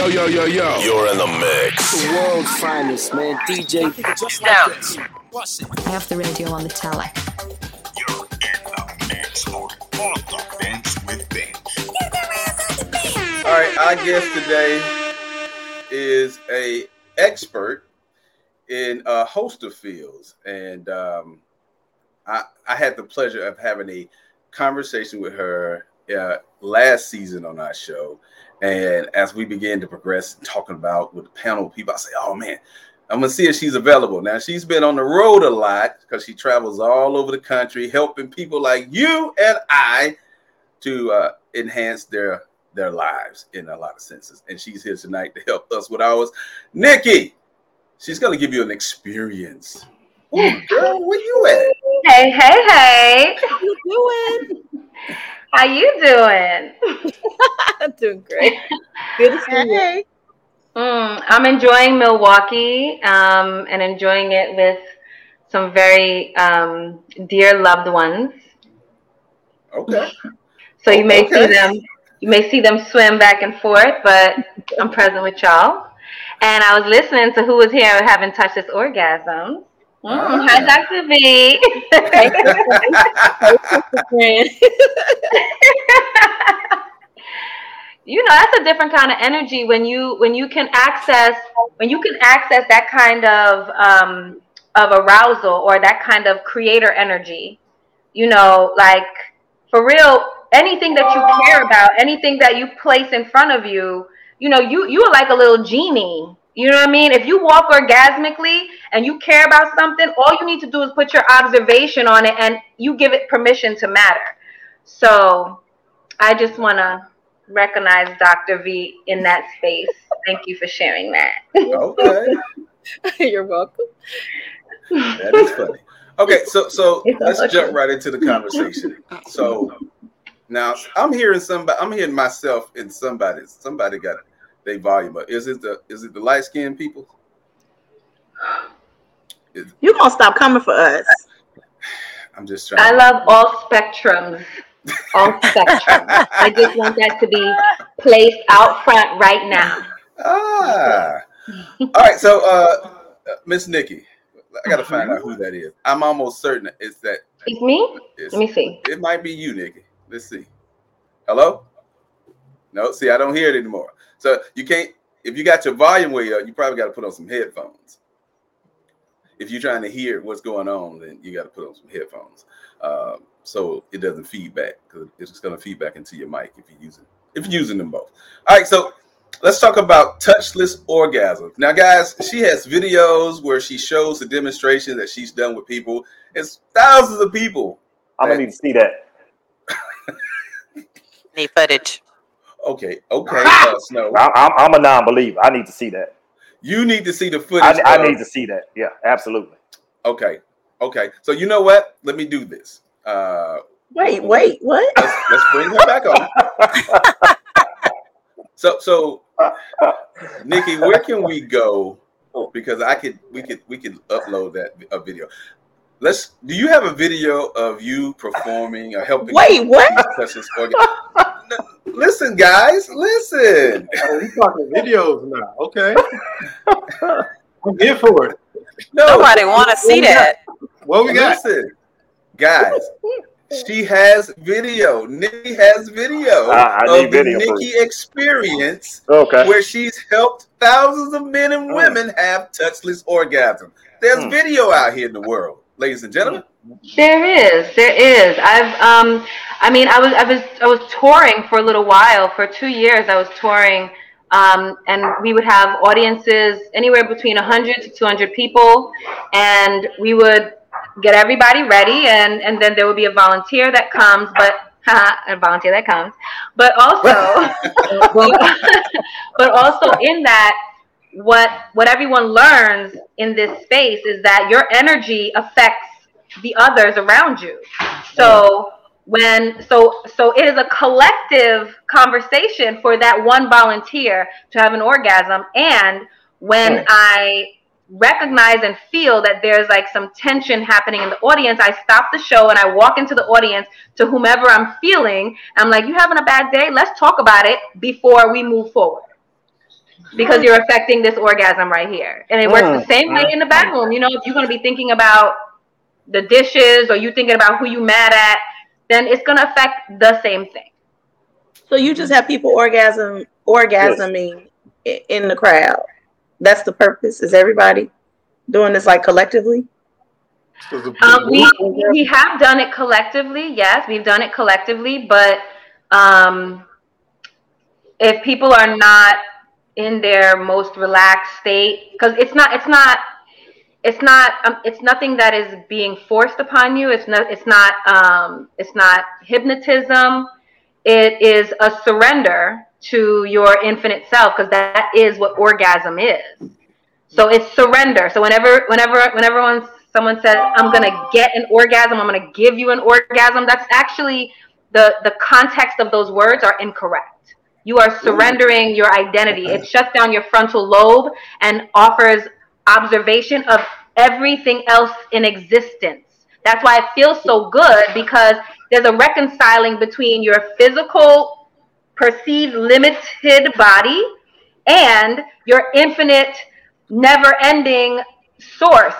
Yo, yo, yo, yo. You're in the mix. The world finest, man. DJ. I have the radio on the tele. You're in the mix or on the bench with Bench. All right, our guest today is a expert in a host of fields, and um, I, I had the pleasure of having a conversation with her uh, last season on our show. And as we began to progress, talking about with the panel of people, I say, "Oh man, I'm gonna see if she's available." Now she's been on the road a lot because she travels all over the country, helping people like you and I to uh, enhance their their lives in a lot of senses. And she's here tonight to help us with ours. Nikki, she's gonna give you an experience. Ooh, girl, where you at? Hey, hey, hey. How you doing? How you doing? I'm doing great. Good to see you. Mm, I'm enjoying Milwaukee um, and enjoying it with some very um, dear loved ones. Okay. So you may Okay. see them, you may see them swim back and forth, but I'm present with y'all. And I was listening to who was here having touchless orgasm. Mm, Ah. Hi, Dr. V. Friend. you know that's a different kind of energy when you when you can access when you can access that kind of um of arousal or that kind of creator energy you know like for real anything that you care about anything that you place in front of you you know you you are like a little genie you know what i mean if you walk orgasmically and you care about something all you need to do is put your observation on it and you give it permission to matter so i just want to recognize Dr. V in that space. Thank you for sharing that. Okay. You're welcome. That is funny. Okay, so so It's let's jump right into the conversation. So now I'm hearing somebody. I'm hearing myself in somebody. Somebody got their volume up. Is it the is it the light skinned people? Is- You gonna stop coming for us? I'm just trying. I love all spectrums. All spectrums. I just want that to be placed out front right now. Ah. All right. So, uh, uh, Miss Nikki, I got to find out who that is. I'm almost certain it's that. It's me? It's, Let me see. It might be you, Nikki. Let's see. Hello? No, see, I don't hear it anymore. So you can't. If you got your volume way up, you probably got to put on some headphones. If you're trying to hear what's going on, then you got to put on some headphones, uh, so it doesn't feedback because it's going to feedback into your mic if you're using if you're using them both. All right, so let's talk about touchless orgasm. Now, guys, she has videos where she shows the demonstration that she's done with people. It's thousands of people I'm gonna need to see that. Need footage. Okay, okay, uh, Snow. I, I'm, I'm a non-believer. I need to see that. You need to see the footage. I, I of- need to see that. Yeah, absolutely. Okay, okay. So you know what? Let me do this. Uh, Wait, wait, what? let's, let's bring her back on. So, so Nikki, where can we go? Because I could, we could, we could upload that a video. Let's. Do you have a video of you performing or helping? Wait, what? organ? No, listen, guys, listen. Oh, you talking videos now? Okay. I'm here for it. No, Nobody want to see that. What we got? Listen, guys, she has video. Nikki has video I- I of need the video Nikki experience Okay. where she's helped thousands of men and women have touchless orgasm. There's Mm. video out here in the world, ladies and gentlemen. There is, there is. I've um I mean I was I was I was touring for a little while. For two years I was touring um and we would have audiences anywhere between 100 to 200 people and we would get everybody ready and and then there would be a volunteer that comes but a volunteer that comes but also but also in that what what everyone learns in this space is that your energy affects the others around you. So when so so it is a collective conversation for that one volunteer to have an orgasm. And when Hmm. i recognize and feel that there's like some tension happening in the audience i stop the show and i walk into the audience to whomever i'm feeling. I'm like you having a bad day? Let's talk about it before we move forward because you're affecting this orgasm right here. And it works the same way in the back room. You know, if you're going to be thinking about the dishes or you thinking about who you mad at, then it's going to affect the same thing. So you just have people orgasm orgasming i- in the crowd. That's the purpose. Is everybody doing this like collectively? Um, we we have done it collectively. Yes, we've done it collectively. But um, if people are not in their most relaxed state, because it's not it's not it's not um, it's nothing that is being forced upon you. It's not it's not um, it's not hypnotism. It is a surrender to your infinite self, because that is what orgasm is. So it's surrender. So whenever, whenever, whenever one, someone says, "I'm gonna get an orgasm," I'm gonna give you an orgasm. That's actually the the context of those words are incorrect. You are surrendering your identity. It shuts down your frontal lobe and offers observation of everything else in existence. That's why it feels so good because there's a reconciling between your physical, perceived, limited body and your infinite never ending source.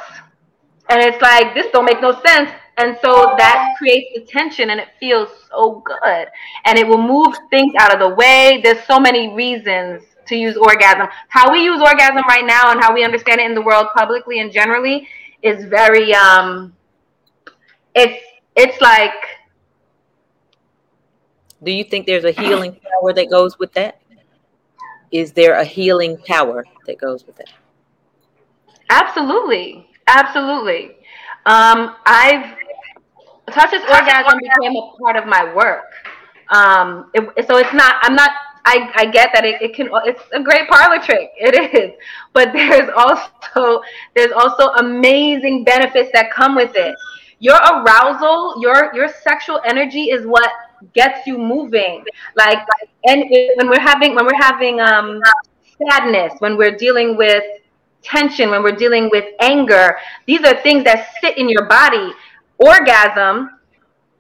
And it's like, this don't make no sense. And so that creates the tension and it feels so good. And it will move things out of the way. There's so many reasons to use orgasm. How we use orgasm right now and how we understand it in the world publicly and generally is very um it's it's like Do you think there's a healing power that goes with that? Is there a healing power that goes with that? Absolutely, absolutely. Um, I've Touchless orgasm became a part of my work. Um, it, so it's not. I'm not. I, I get that it, it can. It's a great parlor trick. It is, but there's also there's also amazing benefits that come with it. Your arousal, your your sexual energy is what gets you moving. Like, and when we're having when we're having um, sadness, when we're dealing with tension, when we're dealing with anger, these are things that sit in your body. Orgasm,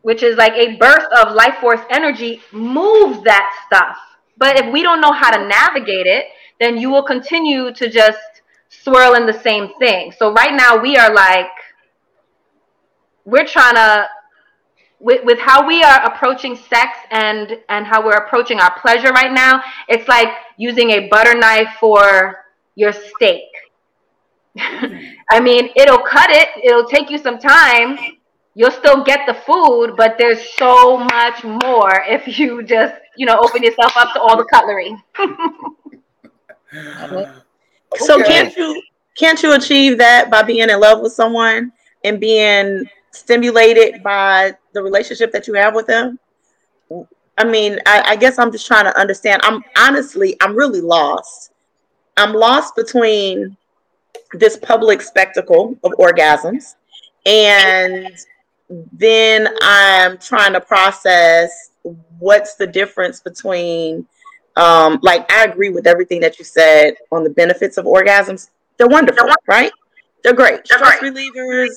which is like a burst of life force energy, moves that stuff. But if we don't know how to navigate it, then you will continue to just swirl in the same thing. So right now we are like, we're trying to with, with how we are approaching sex and and how we're approaching our pleasure right now it's like using a butter knife for your steak i mean it'll cut it it'll take you some time you'll still get the food but there's so much more if you just you know open yourself up to all the cutlery So can't you can't you achieve that by being in love with someone and being stimulated by the relationship that you have with them? I mean, I, I guess I'm just trying to understand. I'm honestly, I'm really lost. I'm lost between this public spectacle of orgasms and then I'm trying to process what's the difference between um like I agree with everything that you said on the benefits of orgasms. They're wonderful, right? They're great. Stress relievers,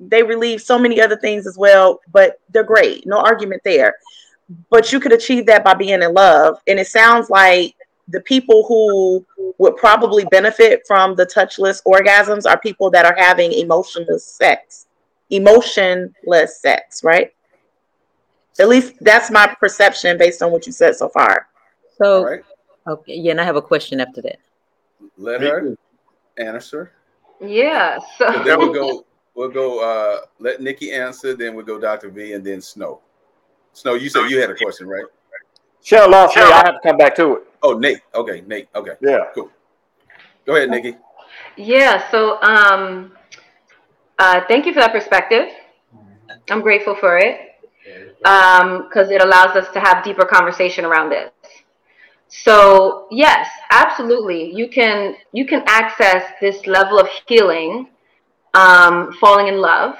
they relieve so many other things as well, but they're great. No argument there. But you could achieve that by being in love. And it sounds like the people who would probably benefit from the touchless orgasms are people that are having emotionless sex. Emotionless sex, right? At least that's my perception based on what you said so far. So, All right. okay, yeah, and I have a question after that. Let her answer. yeah So so then we'll go. We'll go. Uh, let Nikki answer. Then we'll go Dr. V, and then Snow. Snow, you said you had a question, right? Cheryl lost me. I have to come back to it. Oh, Nate. Okay, Nate. Okay, Yeah. cool. Go ahead, Nikki. Yeah, so um, uh, thank you for that perspective. I'm grateful for it because it allows us to have deeper conversation around this. So yes, absolutely, you can you can access this level of healing, um, falling in love.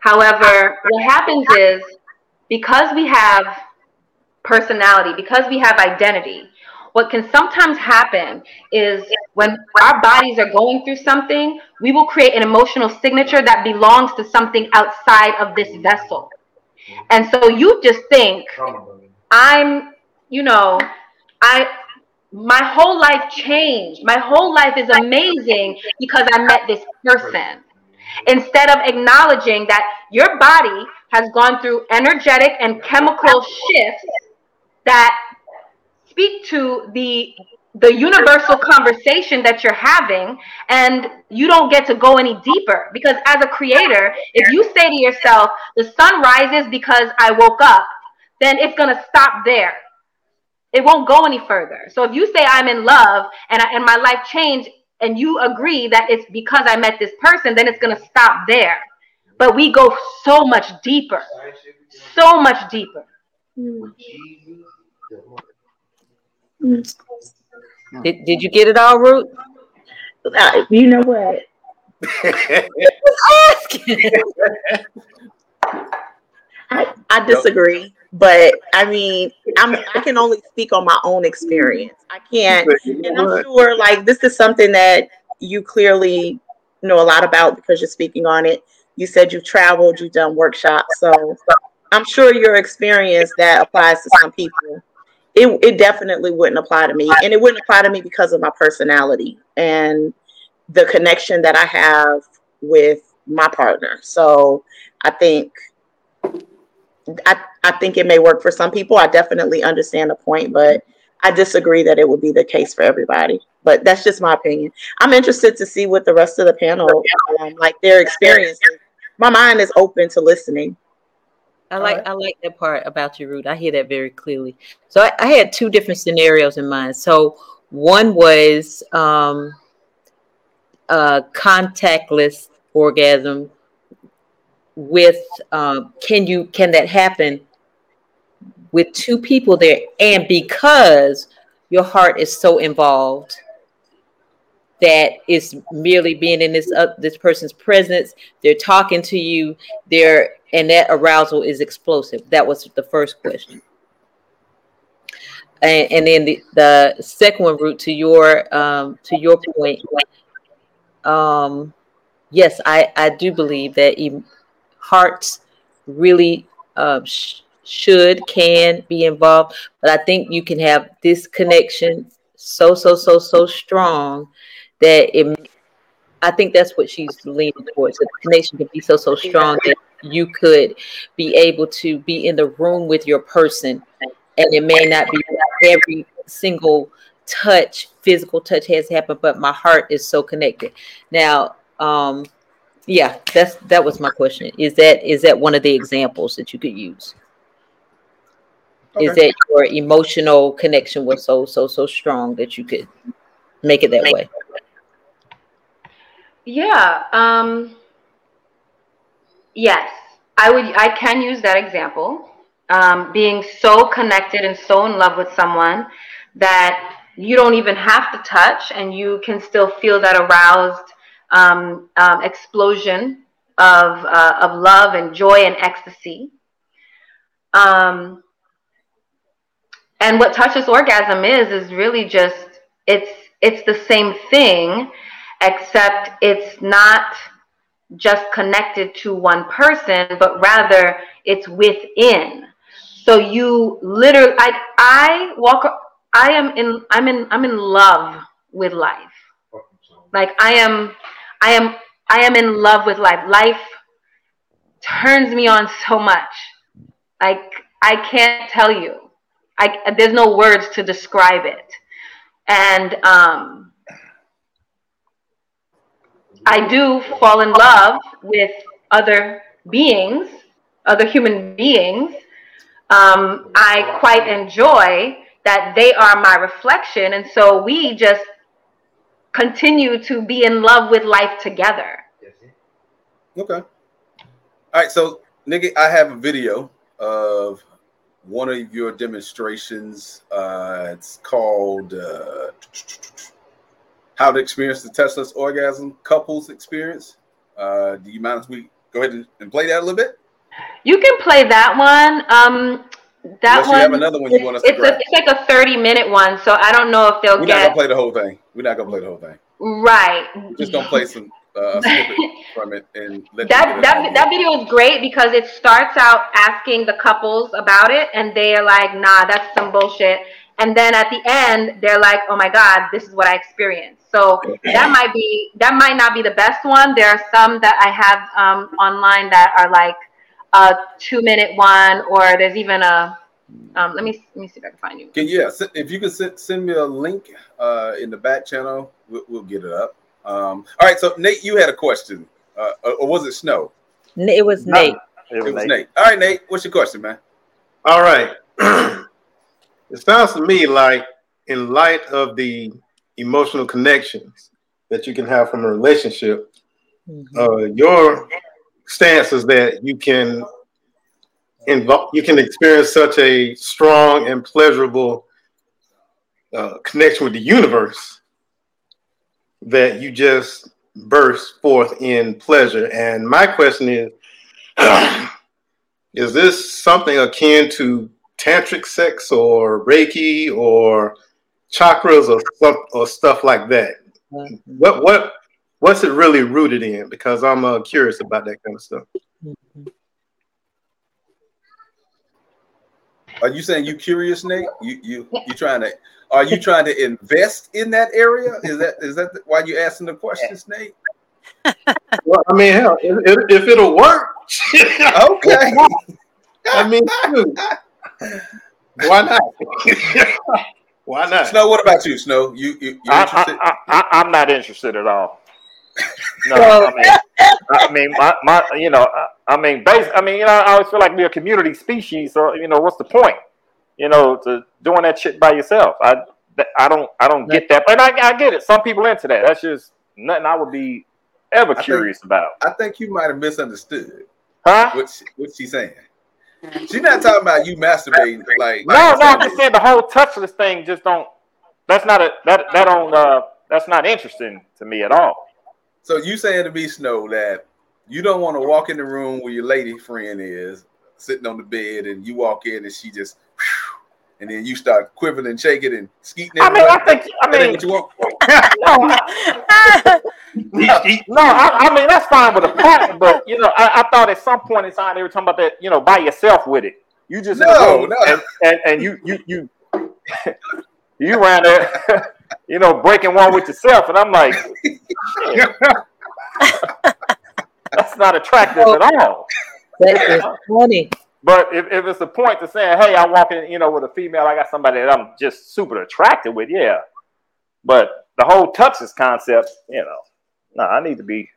However, what happens is because we have personality, because we have identity, what can sometimes happen is when our bodies are going through something, we will create an emotional signature that belongs to something outside of this vessel. And so you just think, I'm, you know, I my whole life changed. My whole life is amazing because I met this person. Instead of acknowledging that your body has gone through energetic and chemical shifts that speak to the the universal conversation that you're having and you don't get to go any deeper. Because as a creator if you say to yourself the sun rises because i woke up then it's going to stop there. It won't go any further. So if you say i'm in love and I, and my life changed and you agree that it's because i met this person then it's going to stop there. But we go so much deeper. So much deeper hmm. Did, did you get it all, Root? Uh, you know what? I, I disagree, but I mean, I'm I can only speak on my own experience. I can't, and I'm sure like this is something that you clearly know a lot about because you're speaking on it. You said you've traveled, you've done workshops, so I'm sure your experience that applies to some people. It it definitely wouldn't apply to me, and it wouldn't apply to me because of my personality and the connection that I have with my partner. So I think I, I think it may work for some people. I definitely understand the point, but I disagree that it would be the case for everybody. But that's just my opinion. I'm interested to see what the rest of the panel um, like their experiences. My mind is open to listening. I like I like that part about your root. I hear that very clearly. So I, I had two different scenarios in mind. So one was um, uh, contactless orgasm with um, can you can that happen with two people there and because your heart is so involved that it's merely being in this uh, this person's presence they're talking to you they're and that arousal is explosive. That was the first question. And, and then the, the second one root to your um to your point um yes i i do believe that em- hearts really uh, sh- should can be involved. But i think you can have this connection so so so so strong that it i think that's what she's leaning towards the connection can be so so strong that you could be able to be in the room with your person. And it may not be every single touch physical touch has happened but my heart is so connected. Now um yeah that's that was my question. Is that is that one of the examples that you could use? Is that your emotional connection was so so so strong that you could make it that way. Yeah. Um, yes, I would. I can use that example. Um, being so connected and so in love with someone that you don't even have to touch, and you can still feel that aroused um, um, explosion of uh, of love and joy and ecstasy. Um, and what touchless orgasm is is really just it's it's the same thing except it's not just connected to one person but rather it's within. So you literally i i walk i am in i'm in i'm in love with life. Like i am i am i am in love with life. Life turns me on so much. Like i can't tell you. I there's no words to describe it. And um I do fall in love with other beings, other human beings. Um, I quite enjoy that they are my reflection. And so we just continue to be in love with life together. Okay. All right. So, Nikki, I have a video of one of your demonstrations. Uh, it's called uh, "How to Experience the Touchless Orgasm Couples Experience." Uh, do you mind if we go ahead and, and play that a little bit? You can play that one. Um, that Unless you one. have another one you want us to it's, a, it's like a 30 minute one. So I don't know if they'll get. We're not gonna play the whole thing. We're not gonna play the whole thing. right. We're just gonna play some uh, from it and let that that that video is great because it starts out asking the couples about it and they are like nah that's some bullshit and then at the end they're like, "Oh my God, this is what I experienced." So that might be that might not be the best one. There are some that I have um, online that are like a two minute one, or there's even a um, let me let me see if I can find you. Can yeah, if you could send, send me a link uh, in the back channel, we'll, we'll get it up. Um, all right, so Nate, you had a question, uh, or was it Snow? It was Nate. It It was was Nate. Nate. All right, Nate, what's your question, man? All right. it sounds to me like, in light of the emotional connections that you can have from a relationship, Mhm. uh, your stance is that you can involve, you can experience such a strong and pleasurable uh, connection with the universe that you just burst forth in pleasure. And my question is, is this something akin to tantric sex or Reiki or chakras or stuff or stuff like that? Mhm. What what what's it really rooted in? Because I'm uh, curious about that kind of stuff. Mhm. Are you saying you curious, Nate? You you you trying to? Are you trying to invest in that area? Is that is that why you asking the questions, Nate? Well, I mean, hell, if, if- if it'll work, Okay. I mean, shoot, why not? Why not? Snow, what about you, Snow? You you I, I'm not interested at all. No, I mean, I mean, my, my, you know, I, I mean, base, I mean, you know, I always feel like we're a community species. So, you know, what's the point? You know, to doing that shit by yourself. I, I don't, I don't get that. But I, I get it. Some people into that. That's just nothing I would be ever I think- curious about. I think you might have misunderstood Huh? what she, what she's saying. She's not talking about you masturbating like No, no, I'm just saying the whole touchless thing just don't. That's not a that that don't. Uh, that's not interesting to me at all. So you saying to me, Snow, that you don't want to walk in the room where your lady friend is sitting on the bed, and you walk in and she just, and then you start quivering and shaking and skeeting. I mean, I think. I mean, what you want. no, no I, I mean that's fine with a partner, but you know, I, I thought at some point in time they were talking about that. You know, by yourself with it. You just No, no. And, and and you you you you around there, you know, breaking one with yourself, and I'm like, that's not attractive at all. That is funny. But if, if it's a point to saying, hey, I walk in, you know, with a female, I got somebody that I'm just super attracted with, yeah. But the whole touchless concept, you know, no, I need to be.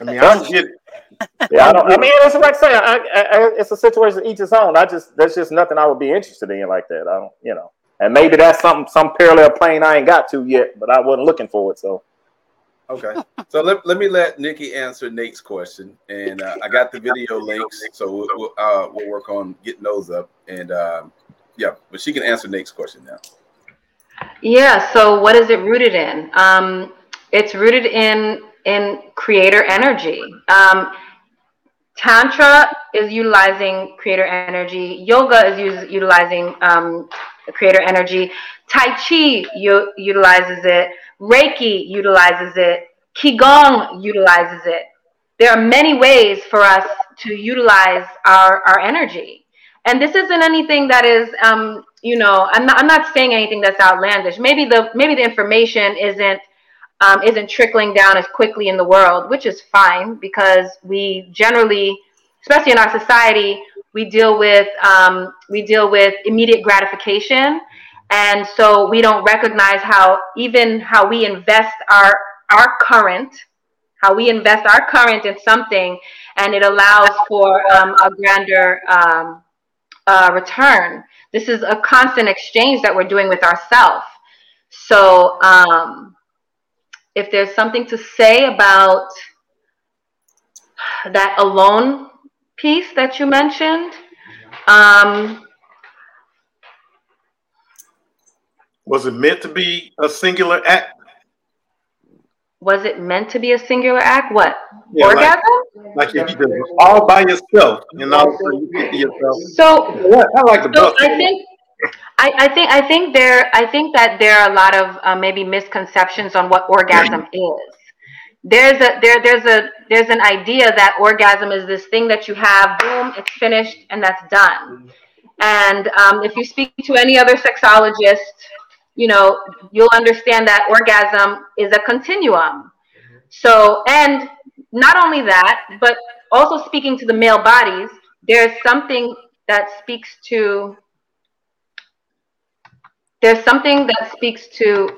I mean, I don't get it. Yeah, I don't. I mean, it's like saying, I, I, I, it's a situation each his own. I just there's just nothing I would be interested in like that. I don't, you know. And maybe that's something, some parallel plane I ain't got to yet, but I wasn't looking for it. So Okay. So let, let me let Nikki answer Nate's question, and uh, I got the video links, so we'll we'll, uh, we'll work on getting those up, and um, yeah, but she can answer Nate's question now. Yeah. So what is it rooted in? Um, it's rooted in in creator energy. Um, Tantra is utilizing creator energy. Yoga is us- utilizing um, creator energy. Tai Chi u- utilizes it. Reiki utilizes it. Qigong utilizes it. There are many ways for us to utilize our, our energy. And this isn't anything that is, um, you know, I'm not, I'm not saying anything that's outlandish. Maybe the maybe the information isn't um, isn't trickling down as quickly in the world, which is fine because we generally, especially in our society, we deal with um, we deal with immediate gratification, and so we don't recognize how even how we invest our our current, how we invest our current in something, and it allows for um, a grander um, uh, return. This is a constant exchange that we're doing with ourselves. So. If there's something to say about that alone piece that you mentioned, um, Was it meant to be a singular act? was it meant to be a singular act? What? Yeah, Orgasm? Like you it all by yourself, of a sudden you to yourself, So "Yeah, I like the So. I think, I, I think, I think there, I think that there are a lot of uh, maybe misconceptions on what orgasm is. There's a there there's a there's an idea that orgasm is this thing that you have, boom, it's finished, and that's done. And um, if you speak to any other sexologist, you know, you'll understand that orgasm is a continuum. So, and not only that, but also speaking to the male bodies, there's something that speaks to there's something that speaks to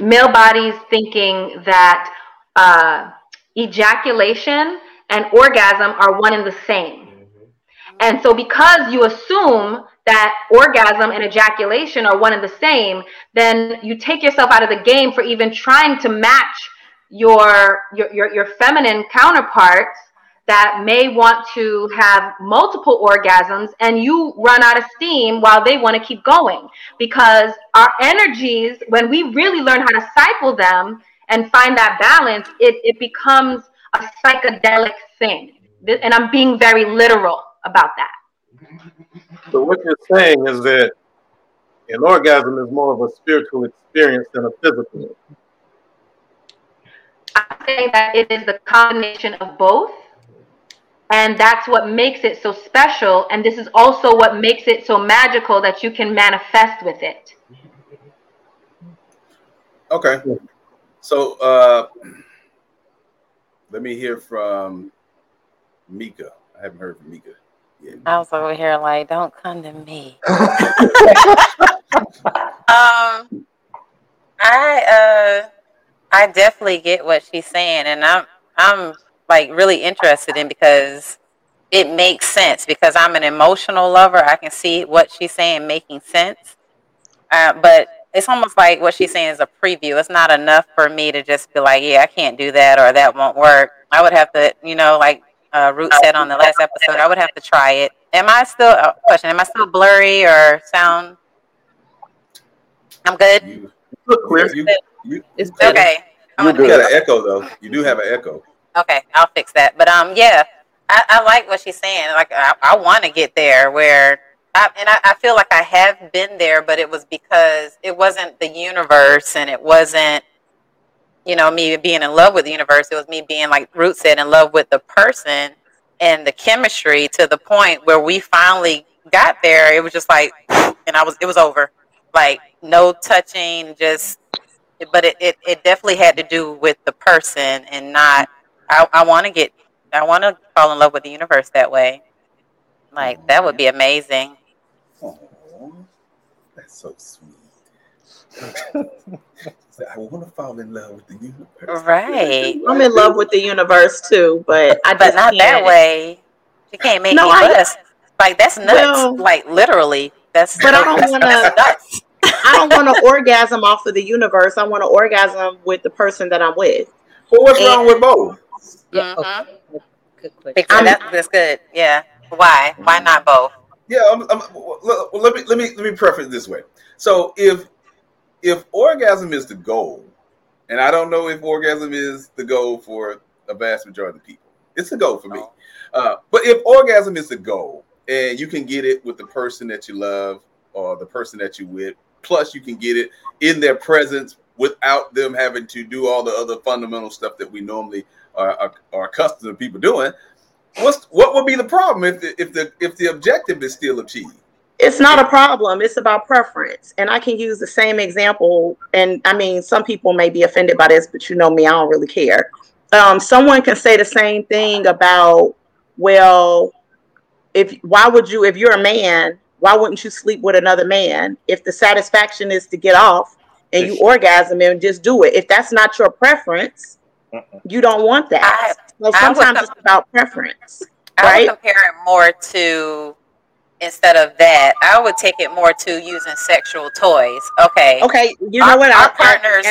male bodies thinking that uh, ejaculation and orgasm are one and the same. And so, because you assume that orgasm and ejaculation are one and the same, then you take yourself out of the game for even trying to match your your, your, your feminine counterparts that may want to have multiple orgasms and you run out of steam while they want to keep going. Because our energies when we really learn how to cycle them and find that balance it, it becomes a psychedelic thing. And i'm being very literal about that. So what you're saying is that an orgasm is more of a spiritual experience than a physical. i'm saying that it is the combination of both and that's what makes it so special and this is also what makes it so magical that you can manifest with it Okay. So uh, let me hear from Mika. I haven't heard from Mika yet. I was over here like, don't come to me. um, I uh, I definitely get what she's saying, and I'm I'm like really interested in because it makes sense because I'm an emotional lover. I can see what she's saying making sense, uh, but it's almost like what she's saying is a preview. It's not enough for me to just be like, yeah, I can't do that or that won't work. I would have to, you know, like uh, Root said on the last episode, I would have to try it. Am I still, uh, question, am I still blurry or sound? I'm good. You, Look clear. you, you, It's. Okay. I'm you got an echo though. You do have an echo. Okay, I'll fix that. But um, yeah, I, I like what she's saying. Like I, I want to get there where, I, and I, I feel like I have been there, but it was because it wasn't the universe, and it wasn't, you know, me being in love with the universe. It was me being like Root said, in love with the person and the chemistry to the point where we finally got there. It was just like, and I was, it was over. Like no touching, just. But it, it, it definitely had to do with the person and not I, I want to get, I want to fall in love with the universe that way. Like that would be amazing. Oh, that's so sweet. I want to fall in love with the universe. Right. I'm in love with the universe too, but I But not that can't. way. You can't make No, me I- bust. Like that's nuts. Well- like literally. That's But I don't wanna- that's. I don't want to orgasm off of the universe. I want to orgasm with the person that I'm with. Well, what's wrong with both? Yeah, Mhm. okay. Good question. Fix it. That's good. Yeah. Why? Why not both? Yeah, I'm, I'm, well, well, let me let me let me preface it this way. So if if orgasm is the goal, and I don't know if orgasm is the goal for a vast majority of people, it's a goal for me. Uh, but if orgasm is the goal, and you can get it with the person that you love or the person that you with, plus you can get it in their presence without them having to do all the other fundamental stuff that we normally are, are, are accustomed to people doing. What's what would be the problem if the, if the if the objective is still achieved? It's not a problem. It's about preference. And I can use the same example. And I mean, some people may be offended by this, but you know me, I don't really care. Um, someone can say the same thing about, well, if why would you, if you're a man, why wouldn't you sleep with another man? If the satisfaction is to get off and you orgasm and just do it. If that's not your preference, you don't want that. I would sometimes com- it's about preference. I Right? would compare it more to instead of that. I would take it more to using sexual toys. Okay. Okay, you know our, what? Our I- I- partners,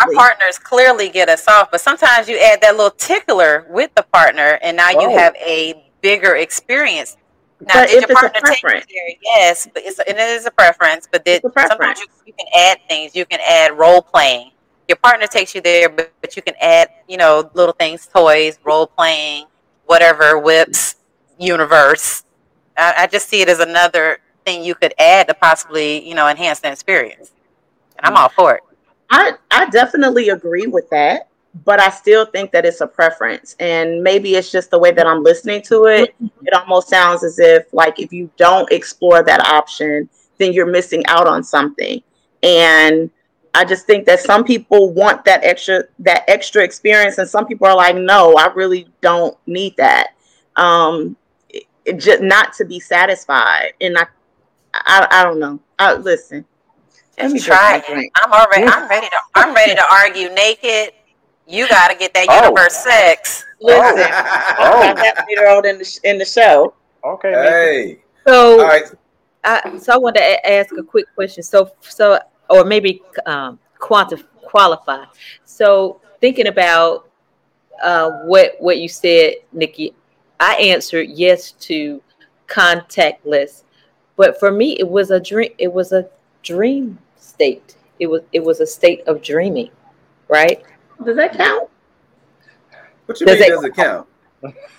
our partners clearly get us off, but sometimes you add that little tickler with the partner, and now you have a bigger experience. Now, But did if your it's a partner take you preference. there? Yes, but it's, and it is a preference. But did, It's a preference. sometimes you, you can add things. You can add role playing. Your partner takes you there, but, but you can add, you know, little things, toys, role playing, whatever, whips, universe. I, I just see it as another thing you could add to possibly, you know, enhance the experience. And I'm all for it. I I definitely agree with that. but I still think that it's a preference. And maybe it's just the way that I'm listening to it. It almost sounds as if, like, if you don't explore that option, then you're missing out on something. And I just think that some people want that extra that extra experience, and some people are like, no, I really don't need that. Um, it, it just not to be satisfied, and I, I, I don't know. I, listen, let me Just try it. I'm already. I'm ready to. I'm ready to argue naked. You got to get that Oh. universe sex. Listen, Oh. got that later on in the in the show. Okay. hey, So, all right. I, so I wanted to a- ask a quick question. So, so, or maybe um, quanti- qualify. So, thinking about uh, what what you said, Nikki, I answered yes to contactless, but for me, it was a dream. It was a dream state. It was it was a state of dreaming, right? Does that count? What you Does mean it- does it count?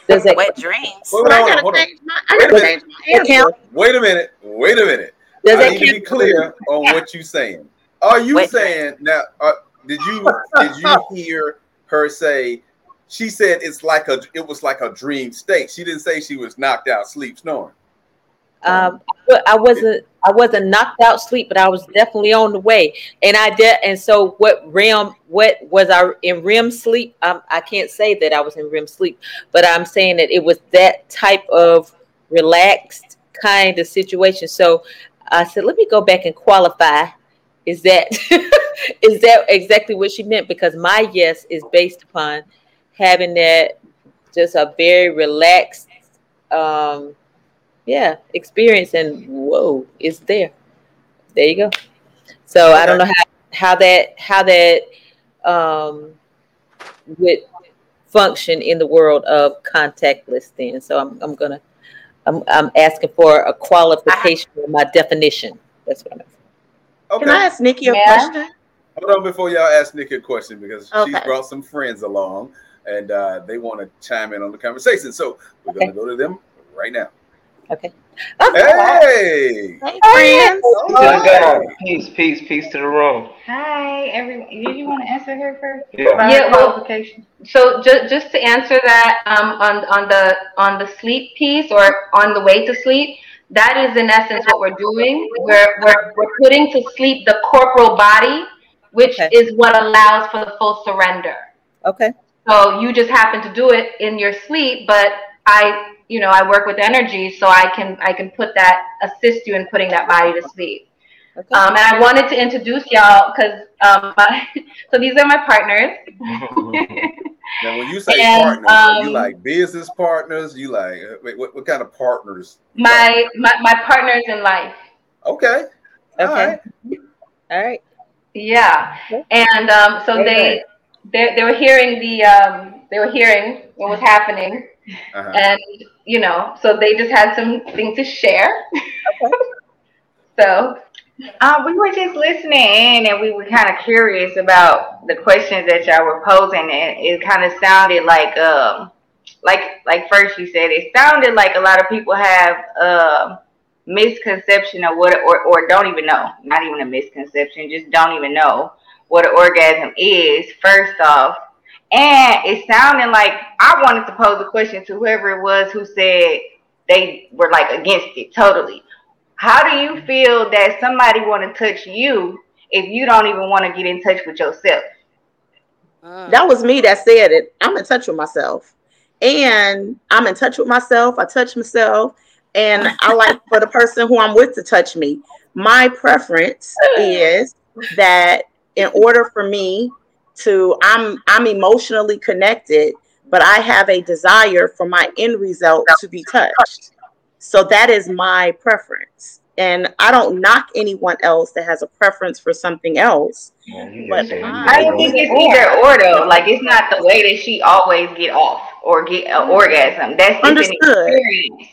Does it Wet dreams. Hold But hold on, hold on. my. Wait a minute. change my answer. count? Wait a minute. Wait a minute. Does I that need to be clear on what you're saying. Are you Wait. saying now? Uh, did you did you hear her say? She said it's like a it was like a dream state. She didn't say she was knocked out, sleep, snoring. Um, but I wasn't I wasn't knocked out sleep, but I was definitely on the way. And I did. And so, what REM? What was I in REM sleep? Um, I can't say that I was in REM sleep, but I'm saying that it was that type of relaxed kind of situation. So I said, let me go back and qualify. Is that is that exactly what she meant? Because my yes is based upon having that just a very relaxed um yeah experience and whoa it's there there you go so i don't know how how that how that um would function in the world of contactless then so i'm, I'm gonna I'm, I'm asking for a qualification of my definition that's what i'm asking Okay. Can I ask Nikki a Yeah. question? Hold on before y'all ask Nikki a question because she's brought some friends along and uh, they want to chime in on the conversation. So we're gonna go to them right now. okay Hey, Hey, friends. All Good Peace, peace, peace to the room. Hi, everyone. Did you want to answer her first? Yeah. Yeah, well- qualification? So just just to answer that um, on on the on the sleep piece or on the way to sleep, that is in essence what we're doing. We're we're, we're putting to sleep the corporal body, which Okay. is what allows for the full surrender. okay So you just happen to do it in your sleep, but I you know I work with energy, so I can I can put that assist you in putting that body to sleep. okay Um, and I wanted to introduce y'all because um, my, so these are my partners. Now, when you say And, partners, are you um, like business partners? You like uh, wait, what, what kind of partners? my my my partners in life. Okay. All Okay. right. all right Yeah, and um, so they they they were hearing the um, they were hearing what was happening, Uh-huh. and you know, so they just had something to share. so Uh, we were just listening in and we were kind of curious about the questions that y'all were posing and it kind of sounded like um like like first you said it sounded like a lot of people have um misconception of what or, or don't even know not even a misconception just don't even know what an orgasm is first off and it sounded like I wanted to pose a question to whoever it was who said they were like against it totally how do you feel that somebody want to touch you if you don't even want to get in touch with yourself? Mm. That was me that said it. I'm in touch with myself. And I'm in touch with myself. I touch myself. And I like for the person who I'm with to touch me. My preference is that in order for me to I'm I'm emotionally connected, but I have a desire for my end result to be touched. So that is my preference. And I don't knock anyone else that has a preference for something else. Man, you But just said you I- I don't don't think it's either or though. Like it's not the way that she always get off or get an orgasm. That's it's an Understood. experience,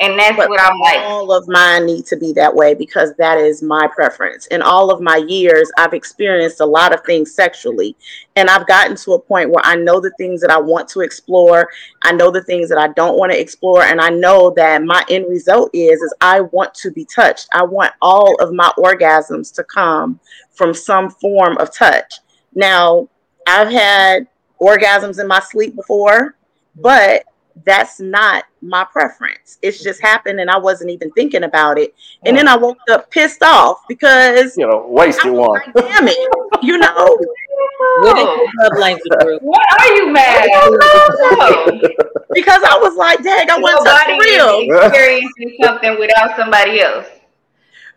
and that's But what I'm like. all of mine need to be that way because that is my preference. In all of my years, I've experienced a lot of things sexually, and I've gotten to a point where I know the things that I want to explore. I know the things that I don't want to explore, and I know that my end result is is I want to be touched. I want all of my orgasms to come from some form of touch. Now, I've had orgasms in my sleep before, but that's not my preference. It's just happened and I wasn't even thinking about it. And then I woke up pissed off because you know, wasted one. damn it, you know. What is your love language, Ruth? What are you mad at? because I was like, dang, I want Nobody to real. is experiencing something without somebody else.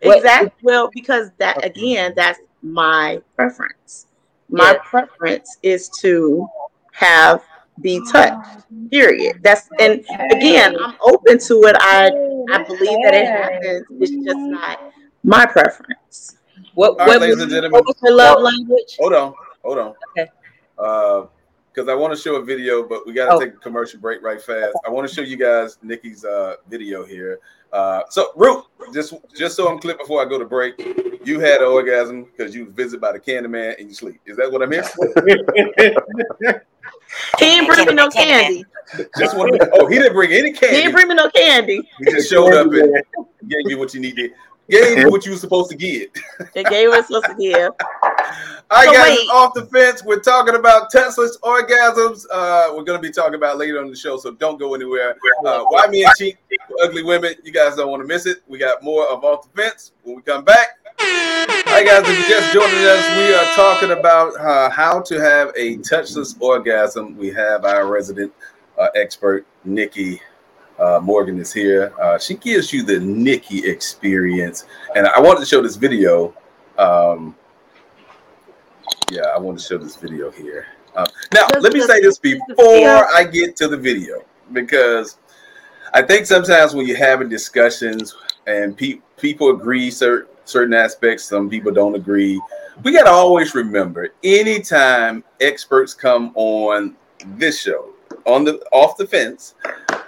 Exactly. Well, because that again, that's my preference. My Yeah. preference is to have be touched. Period. That's and again, I'm open to it. I I believe that it happens. It's just not my preference. What All right, what ladies was, and what was her love language? Hold on, hold on. Okay. Uh, because I want to show a video, but we got to Oh. take a commercial break right fast. I want to show you guys Nikki's uh, video here. Uh, so, Ruth, just just so I'm clear before I go to break, you had an orgasm because you was visited by the Candyman and you sleep. Is that what I'm hearing? He ain't bring me no candy. just want to. Oh, he didn't bring any candy. He candy. ain't bring me no candy. He just showed up and gave you what you needed. Gave you what you were supposed to get. They gave us supposed to give. All right, So guys, wait. off the fence. We're talking about touchless orgasms. Uh, we're going to be talking about later on the show, so don't go anywhere. Uh, why me and cheat ugly women? You guys don't want to miss it. We got more of off the fence when we come back. Right, guys, if you're just joining us, we are talking about uh, how to have a touchless orgasm. We have our resident uh, expert, Nikki uh, Morgan, is here. Uh, she gives you the Nikki experience, and I wanted to show this video. Um, yeah, I want to show this video here. Uh, now, let me say this before I get to the video, because I think sometimes when you're having discussions and pe- people agree cer- certain aspects, some people don't agree. We got to always remember anytime experts come on this show, on the off the fence,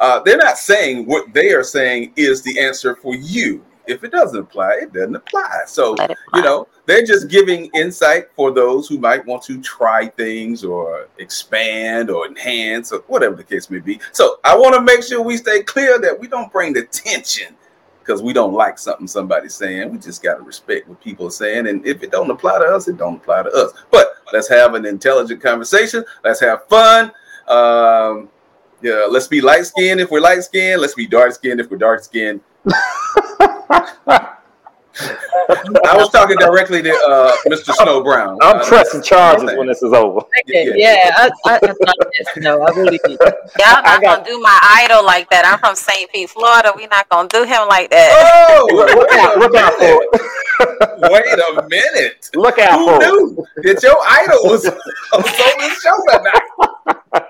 uh, they're not saying what they are saying is the answer for you. If it doesn't apply, it doesn't apply. So, you know, they're just giving insight for those who might want to try things or expand or enhance or whatever the case may be. So, I want to make sure we stay clear that we don't bring the tension because we don't like something somebody's saying. We just got to respect what people are saying. And if it don't apply to us, it don't apply to us. But let's have an intelligent conversation. Let's have fun. Um, yeah, let's be light skinned if we're light skinned. Let's be dark skinned if we're dark skinned. I was talking directly to uh, Mr. Snow Brown. I'm Uh, pressing charges when this is over. Okay, yeah, I, I, I thought yes, no, I really did. Y'all not gonna do my idol like that. I'm from St. Pete, Florida. We're not gonna do him like that. Oh, Look out, look out for it. wait a minute. Look out Who for it. knew that your idol was, was on this show tonight?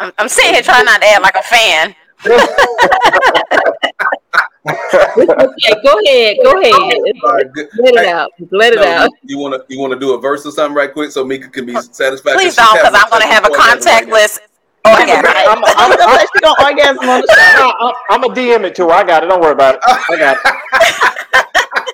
I'm, I'm sitting here trying not to act like a fan. Okay, go ahead, go ahead. All right, good. Let it Hey, out. Let it no, out. You want to you want to do a verse or something right quick so Mika can be satisfied. Please don't, because I'm gonna have a contact list. I'm, orgasm. I'm, I'm, I'm gonna she gonna orgasm on the show. I'm, I'm a DM it to her. I got it. Don't worry about it. I got it.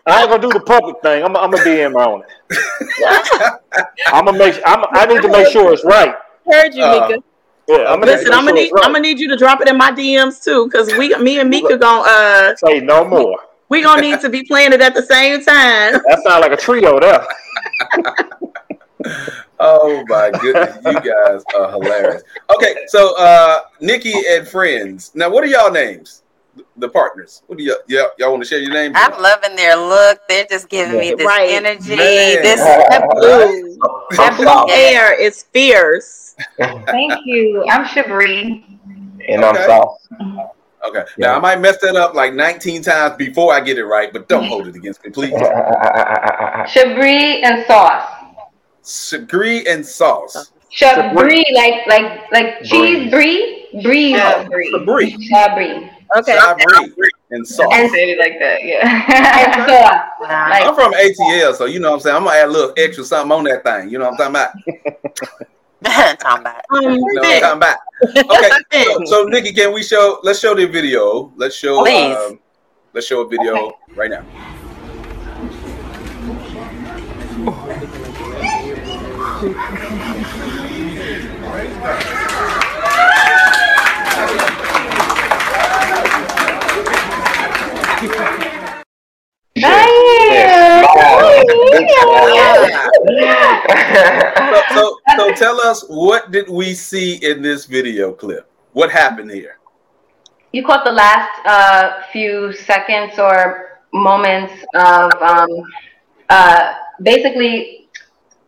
I ain't gonna do the public thing. I'm, I'm a DM her on it. I'm gonna make. I'm, I need to make sure it's right. Heard you, Uh, Mika. Yeah, I'm gonna Listen, I'm gonna need I'm gonna need you to drop it in my DMs too, because we, me and Mika gonna uh, say no more. we gonna need to be playing it at the same time. That sounds like a trio there. Oh my goodness, you guys are hilarious. Okay, so uh Nikki and friends. Now, what are y'all names? The partners. What do y'all y'all, y'all want to share your names? I'm loving their look. They're just giving me this Right. energy. Man. This That blue, that blue hair is fierce. Thank you. I'm Shabri. And I'm Okay. soft. Okay. Now I might mess that up like 19 times before I get it right, but don't hold it against me, please. Shabri and sauce. Agree and sauce. Shabri, like like like cheese brie, brie, yeah. brie, Sabri. Shabri, Okay. Sabri and sauce. I said it like that, yeah. and sauce, I'm from ATL, so you know what I'm saying. I'm gonna add a little extra something on that thing. You know what I'm talking about? talking about. Um, You know what I'm talking about? Okay. So, so Nikki, can we show? Let's show the video. Let's show. Please. Um, let's show a video right now. So, so, so so tell us what did we see in this video clip? What happened here? You caught the last uh, few seconds or moments of um, uh, basically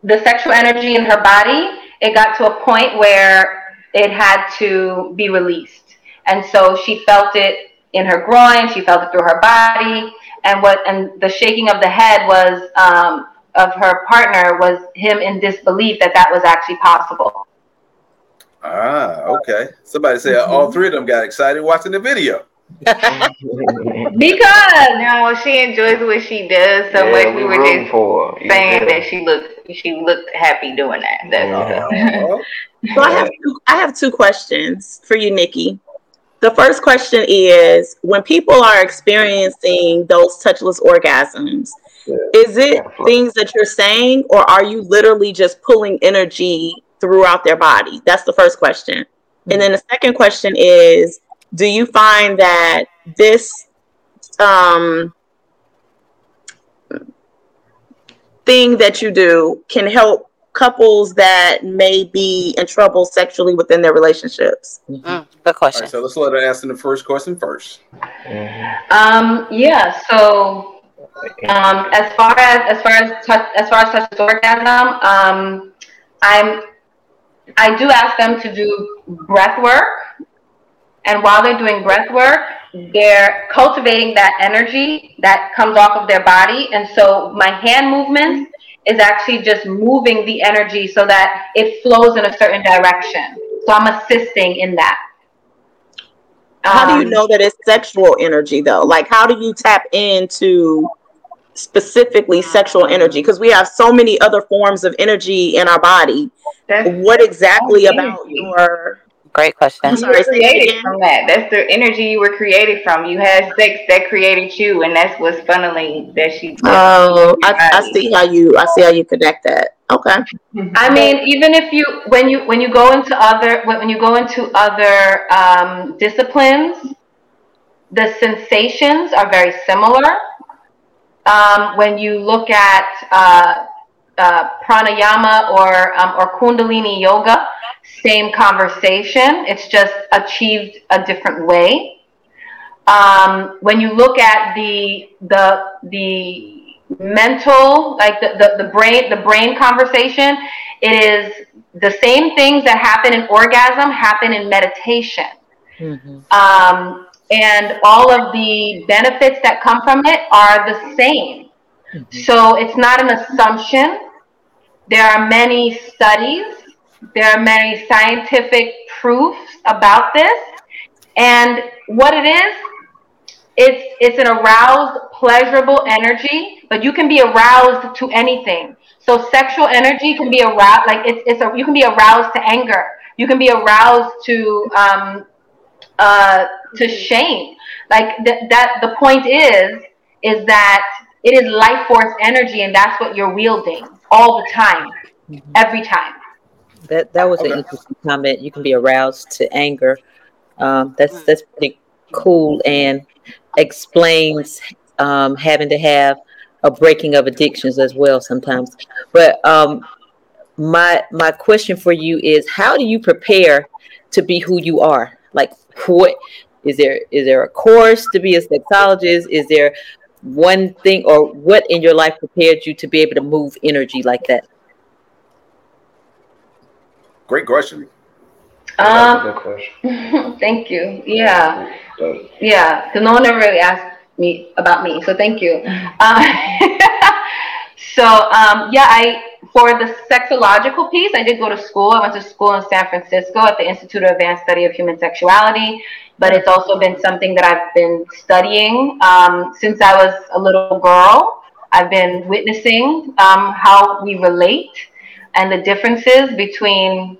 the sexual energy in her body. It got to a point where it had to be released, and so she felt it in her groin. She felt it through her body, and what and the shaking of the head was um, of her partner was him in disbelief that that was actually possible. Ah, okay. Somebody said Mm-hmm. all three of them got excited watching the video. Because no, she enjoys what she does so Yeah, much. We we were just for her. saying Yeah. that she looked she looked happy doing that. That's all. So I have two, I have two questions for you, Nikki. The first question is: When people are experiencing those touchless orgasms, is it things that you're saying, or are you literally just pulling energy throughout their body? That's the first question. And then the second question is: Do you find that this um, thing that you do can help couples that may be in trouble sexually within their relationships? good question. right, so let's let her answer the first question first. Um, yeah. So, um, as far as as far as touch, as far as touch orgasm, um, I'm I do ask them to do breath work, and while they're doing breath work, they're cultivating that energy that comes off of their body, and so my hand movements is actually just moving the energy so that it flows in a certain direction. So I'm assisting in that. How do you Um, know that it's sexual energy though? Like how do you tap into specifically sexual energy? Because we have so many other forms of energy in our body. what exactly about your Great question. I'm You sorry, were created from that. That's the energy you were created from. You had sex that created you, and that's what's funneling that she. Oh, I, I see how you I see how you connect that. Okay. I mean, even if you when you when you go into other when you go into other um, disciplines, the sensations are very similar. Um, when you look at uh, uh, pranayama or um, or kundalini yoga, same conversation. It's just achieved a different way. Um, when you look at the the the mental, like the, the, the brain the brain conversation, it is the same things that happen in orgasm happen in meditation. Um, and all of the benefits that come from it are the same. So it's not an assumption. There are many studies, there are many scientific proofs about this. And what it is, it's it's an aroused, pleasurable energy, but you can be aroused to anything. So sexual energy can be aroused, like it's it's a you can be aroused to anger. You can be aroused to um, uh, to shame. Like th- that. The point is, is that it is life force energy, and that's what you're wielding all the time, every time. That that was an interesting comment. You can be aroused to anger. Um, that's that's pretty cool and explains um, having to have a breaking of addictions as well sometimes. But um, my my question for you is, how do you prepare to be who you are? Like, what is there? Is there a course to be a sexologist? Is there one thing or what in your life prepared you to be able to move energy like that? Great question. Um, thank you. Yeah, yeah. Because no one ever really asked me about me, so thank you. Uh, so um, yeah, I for the sexological piece, I did go to school. I went to school in San Francisco at the Institute of Advanced Study of Human Sexuality. But it's also been something that I've been studying um, since I was a little girl. I've been witnessing um, how we relate and the differences between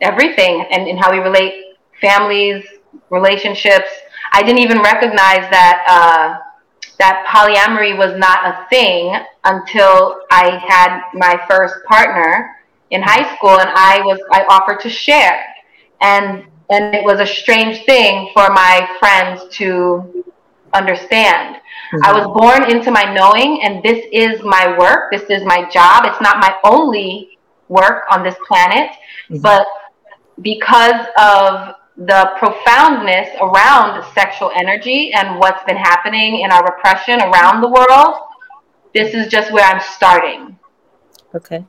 everything and, and how we relate families, relationships. I didn't even recognize that uh, that polyamory was not a thing until I had my first partner in high school, and I was I offered to share, and and it was a strange thing for my friends to understand. I mm-hmm. was born into my knowing, and this is my work. This is my job. It's not my only work on this planet, mm-hmm. but because of the profoundness around sexual energy and what's been happening in our repression around the world, this is just where I'm starting. Okay.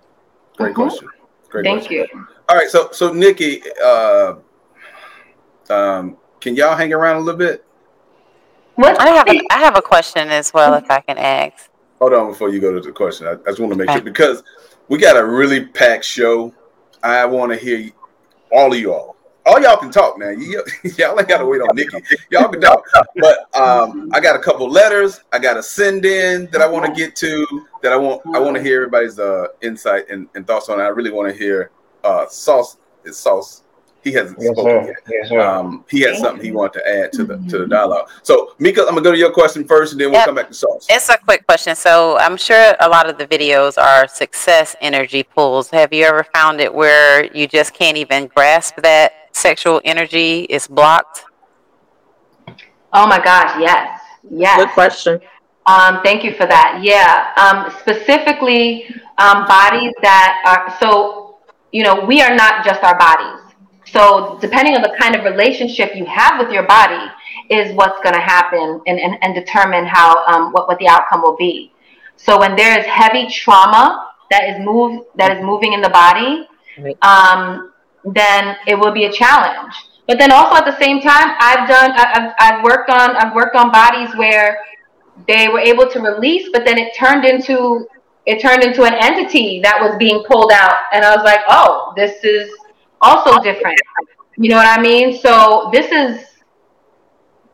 Great question. Great Thank question. you. All right, so so Nikki, uh, um, can y'all hang around a little bit? What I have a, I have a question as well, if I can ask. Hold on before you go to the question. I, I just want to make sure because we got a really packed show. I want to hear all of y'all. All y'all can talk now. You, y'all ain't got to wait on Nikki. Y'all can talk. But um, I got a couple letters. I gotta send in that I want to get to. That I want. I want to hear everybody's uh, insight and, and thoughts on. it. I really want to hear uh, Sauce. Is Sauce? He hasn't Yes, spoken sir. yet. Yes, sir. Um, he has something he wanted to add to the to the dialogue. So Mika, I'm gonna go to your question first, and then we'll Yep. come back to Sauce. It's a quick question. So I'm sure a lot of the videos are success energy pools. Have you ever found it where you just can't even grasp that sexual energy is blocked? Oh my gosh, yes. Yes. Good question. Um, thank you for that. Yeah. Um, specifically, um, bodies that are so, you know, we are not just our bodies. So, depending on the kind of relationship you have with your body, is what's going to happen and, and, and determine how um, what, what the outcome will be. So, when there is heavy trauma that is move that is moving in the body, um, then it will be a challenge. But then also at the same time, I've done I've, I've worked on I've worked on bodies where they were able to release, but then it turned into it turned into an entity that was being pulled out, and I was like, oh, this is also different. You know what I mean? So this is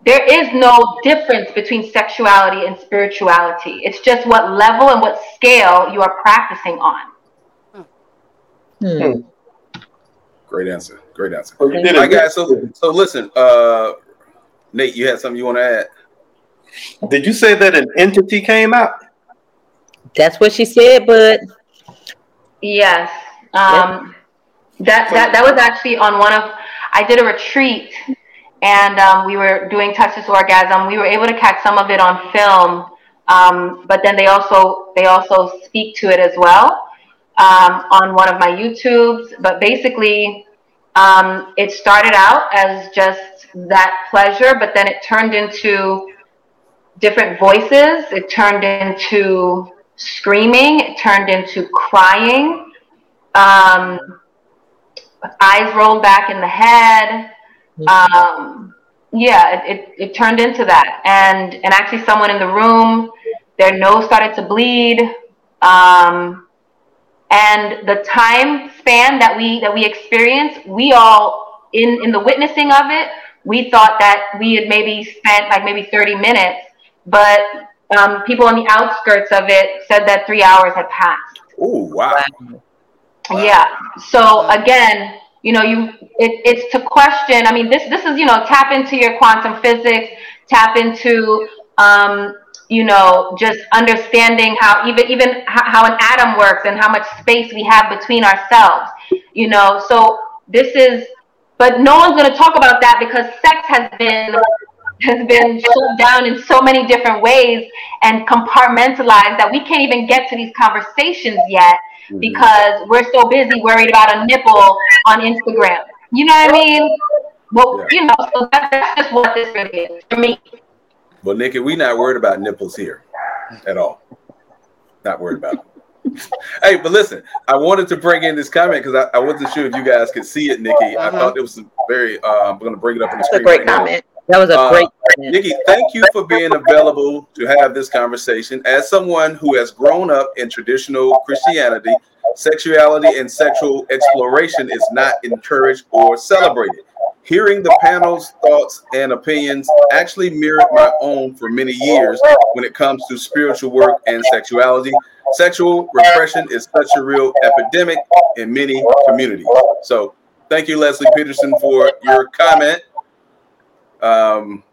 there is no difference between sexuality and spirituality. It's just what level and what scale you are practicing on. Hmm. Hmm. Great answer. Great answer. Well, you All did a right, guys. So, so listen, uh, Nate, you had something you want to add? Did you say that an entity came out? That's what she said, but Yes. Um, that, that that was actually on one of I did a retreat and um, we were doing touchless orgasm. We were able to catch some of it on film, um, but then they also they also speak to it as well um, on one of my YouTubes. But basically, um, it started out as just that pleasure, but then it turned into different voices. It turned into screaming. It turned into crying. Um, eyes rolled back in the head. Um, yeah, it, it, it turned into that. And and actually, someone in the room, their nose started to bleed. Um, and the time span that we that we experienced, we all in in the witnessing of it, we thought that we had maybe spent like maybe 30 minutes, but um, people on the outskirts of it said that three hours had passed. Oh wow! Yeah. So again, you know, you it, it's to question. I mean, this this is you know tap into your quantum physics, tap into um, you know just understanding how even even how, an atom works and how much space we have between ourselves. You know, so this is, but no one's going to talk about that because sex has been has been shut down in so many different ways and compartmentalized that we can't even get to these conversations yet mm-hmm. because we're so busy worried about a nipple on Instagram. You know what I mean? Well, you know, so that, that's just what this really is for me. Well, Nikki, we not worried about nipples here at all. Not worried about hey, but listen, I wanted to bring in this comment because I, I wasn't sure if you guys could see it, Nikki. I thought it was a very. Uh, I'm going to bring it up on the That's a great right now. comment. that was a Uh, great comment. Nikki, thank you for being available to have this conversation. As someone who has grown up in traditional Christianity, sexuality and sexual exploration is not encouraged or celebrated. Hearing the panel's thoughts and opinions actually mirrored my own for many years when it comes to spiritual work and sexuality. Sexual repression is such a real epidemic in many communities. So, thank you, Leslie Peterson, for your comment. Um,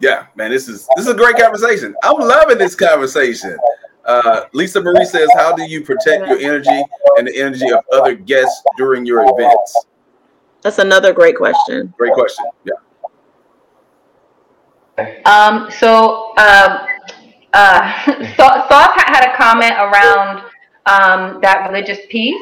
yeah, man, this is this is a great conversation. I'm loving this conversation. Uh, Lisa Marie says, "How do you protect your energy and the energy of other guests during your events?" That's another great question. Great question. Yeah. Um, so, um, uh, Sau- Sauce had a comment around um, that religious piece.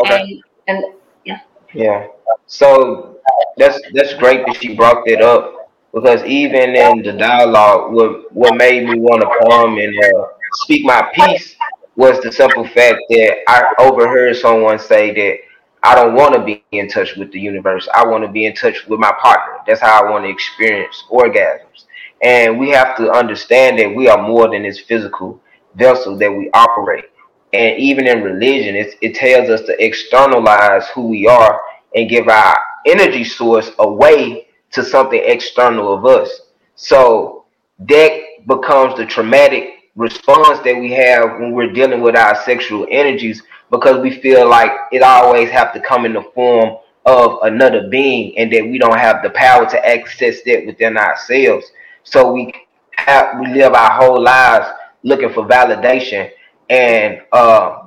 Okay. And and yeah. Yeah. So that's that's great that she brought that up because even in the dialogue, what what made me want to come and uh, speak my piece was the simple fact that I overheard someone say that I don't want to be in touch with the universe. I want to be in touch with my partner. That's how I want to experience orgasms. And we have to understand that we are more than this physical vessel that we operate. And even in religion, it, it tells us to externalize who we are and give our energy source away to something external of us. So that becomes the traumatic response that we have when we're dealing with our sexual energies because we feel like it always have to come in the form of another being and that we don't have the power to access that within ourselves. So we have we live our whole lives looking for validation and uh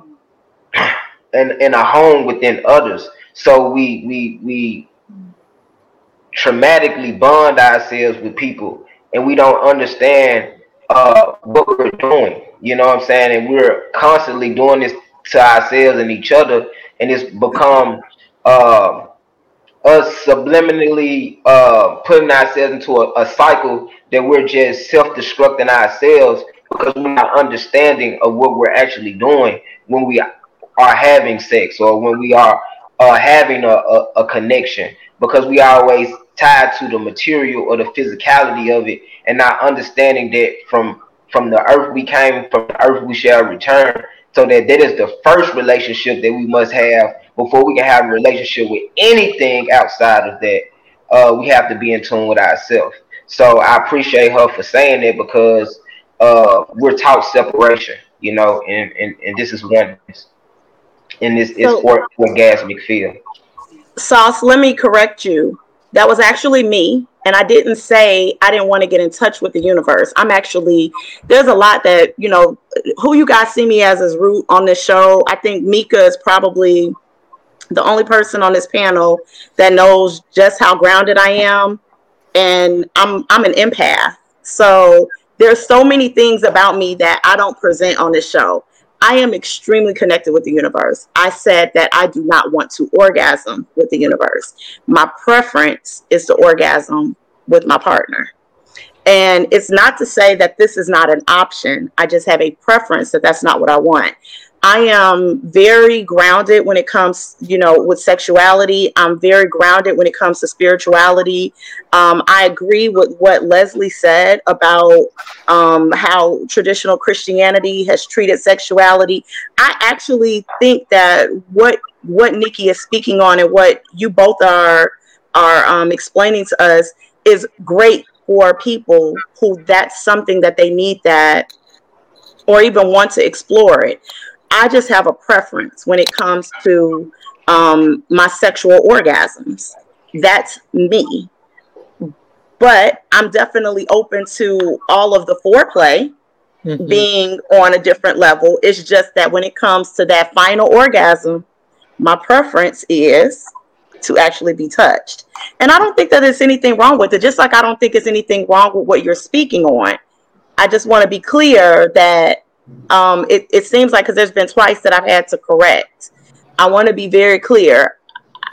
and in a home within others. So we we we traumatically bond ourselves with people and we don't understand uh what we're doing. You know what I'm saying? And we're constantly doing this to ourselves and each other, and it's become uh, us subliminally uh, putting ourselves into a, a cycle that we're just self-destructing ourselves because we're not understanding of what we're actually doing when we are having sex or when we are uh, having a, a, a connection because we always tied to the material or the physicality of it and not understanding that from from the earth we came from the earth we shall return so that that is the first relationship that we must have before we can have a relationship with anything outside of that. Uh, we have to be in tune with ourselves. So I appreciate her for saying that because uh, we're taught separation, you know, and, and, and this is one and this is So- or, orgasmic field. Sauce, let me correct you. That was actually me. And I didn't say I didn't want to get in touch with the universe. I'm actually, there's a lot that, you know, who you guys see me as is root on this show. I think Mika is probably the only person on this panel that knows just how grounded I am. And I'm I'm an empath. So there's so many things about me that I don't present on this show. I am extremely connected with the universe. I said that I do not want to orgasm with the universe. My preference is to orgasm with my partner. And it's not to say that this is not an option. I just have a preference that that's not what I want. I am very grounded when it comes, you know, with sexuality. I'm very grounded when it comes to spirituality. Um, I agree with what Leslie said about um, how traditional Christianity has treated sexuality. I actually think that what what Nikki is speaking on and what you both are are um, explaining to us is great for people who that's something that they need that or even want to explore it. I just have a preference when it comes to um, my sexual orgasms. That's me. But I'm definitely open to all of the foreplay being on a different level. It's just that when it comes to that final orgasm, my preference is to actually be touched. And I don't think that there's anything wrong with it, just like I don't think there's anything wrong with what you're speaking on. I just want to be clear that um, it, it seems like because there's been twice that I've had to correct. I want to be very clear.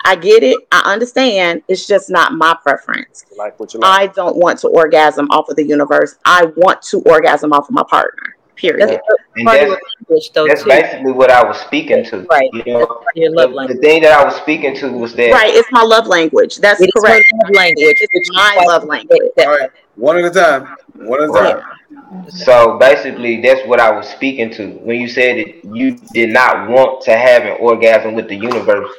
I get it. I understand. It's just not my preference. Like what you like. I don't want to orgasm off of the universe. I want to orgasm off of my partner. Period. Yeah. And that's, that's basically what I was speaking to. Right. You know, Your love the, language. the thing that I was speaking to was that Right. It's my love language. That's It is correct. love language, It's my love language. All right, one at a time. One at a Right. time. So basically, that's what I was speaking to when you said that you did not want to have an orgasm with the universe.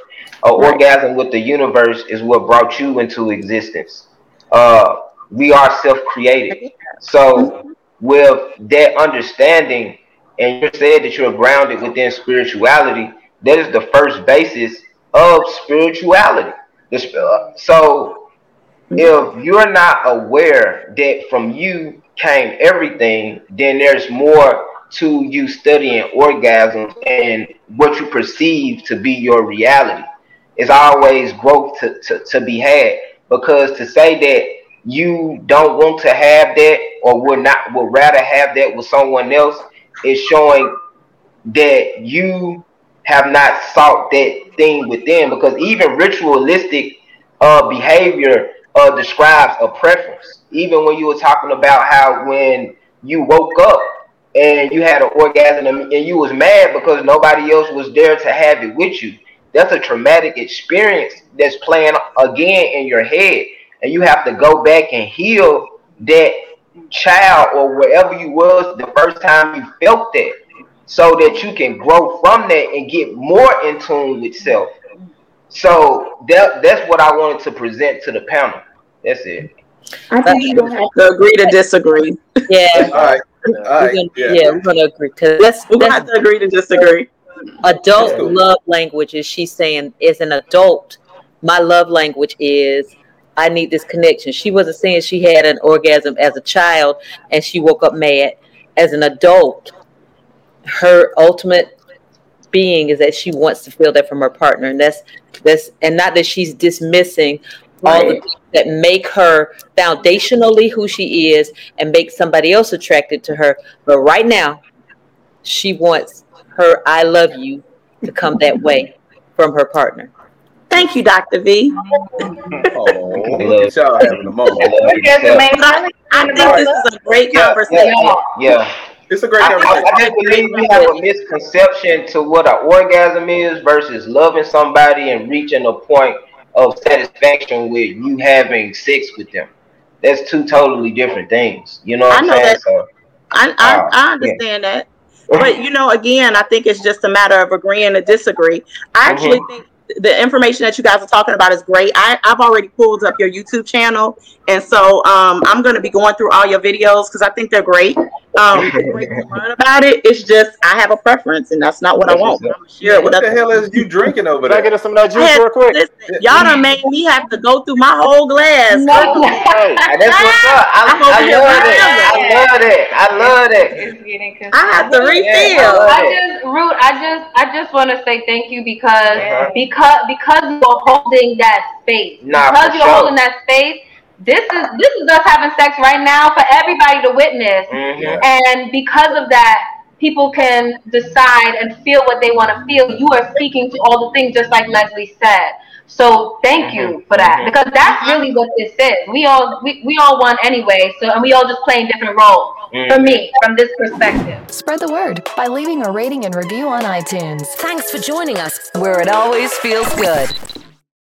An orgasm with the universe is what brought you into existence. Uh, we are self-created. So with that understanding, and you said that you're grounded within spirituality, that is the first basis of spirituality. Uh, So if you're not aware that from you came everything, then there's more to you studying orgasms and what you perceive to be your reality. It's always growth to, to, to be had because to say that you don't want to have that or would not would rather have that with someone else is showing that you have not sought that thing within because even ritualistic uh, behavior uh, describes a preference. Even when you were talking about how when you woke up and you had an orgasm and you was mad because nobody else was there to have it with you. That's a traumatic experience that's playing again in your head, and you have to go back and heal that child or wherever you was the first time you felt that, so that you can grow from that and get more in tune with self. So that that's what I wanted to present to the panel. That's it. I think you don't have to agree to disagree. Yeah. All right. All We're gonna, Yeah. yeah. we're gonna agree because that's, We're gonna have to agree to disagree. adult cool. love language is she's saying as an adult my love language is i need this connection she wasn't saying she had an orgasm as a child and she woke up mad as an adult her ultimate being is that she wants to feel that from her partner and that's that's and not that she's dismissing all the things that make her foundationally who she is and make somebody else attracted to her but right now she wants her I love you to come that way from her partner. Thank you, Dr. V. Oh, look y'all having a moment. I, I think this is a great Yeah, conversation. yeah, yeah. It's a great I, I, conversation. I just believe we have a misconception to what an orgasm is versus loving somebody and reaching a point of satisfaction with you having sex with them. That's two totally different things. You know what I I'm know saying? that. So, I, I, Wow. I understand that. But you know, again, I think it's just a matter of agreeing to disagree. I actually think the information that you guys are talking about is great. I, I've already pulled up your YouTube channel, and so um, I'm going to be going through all your videos because I think they're great. Um, it's great to learn about it. It's just I have a preference, and that's not what I want. I'm gonna share it with What the hell is you drinking over Can I there? get us some of that juice had- real quick? Listen, y'all done made me have to go through my whole glass. No. Hey, that's what's up. I, I'm I here love it. that. I love it. I love that. It's getting I have to refill. Yeah. I just root. I just I just want to say thank you because Uh-huh. because because you're holding that space. Nah, because you're sure. holding that space. This is this is us having sex right now for everybody to witness. Mhm. And because of that, people can decide and feel what they want to feel. You are speaking to all the things, just like Leslie said. So thank you for that, Mhm. because that's really what this is. We all we, we all won anyway, so and we all just playing different roles. For me, from this perspective. Spread the word by leaving a rating and review on iTunes. Thanks for joining us, where it always feels good.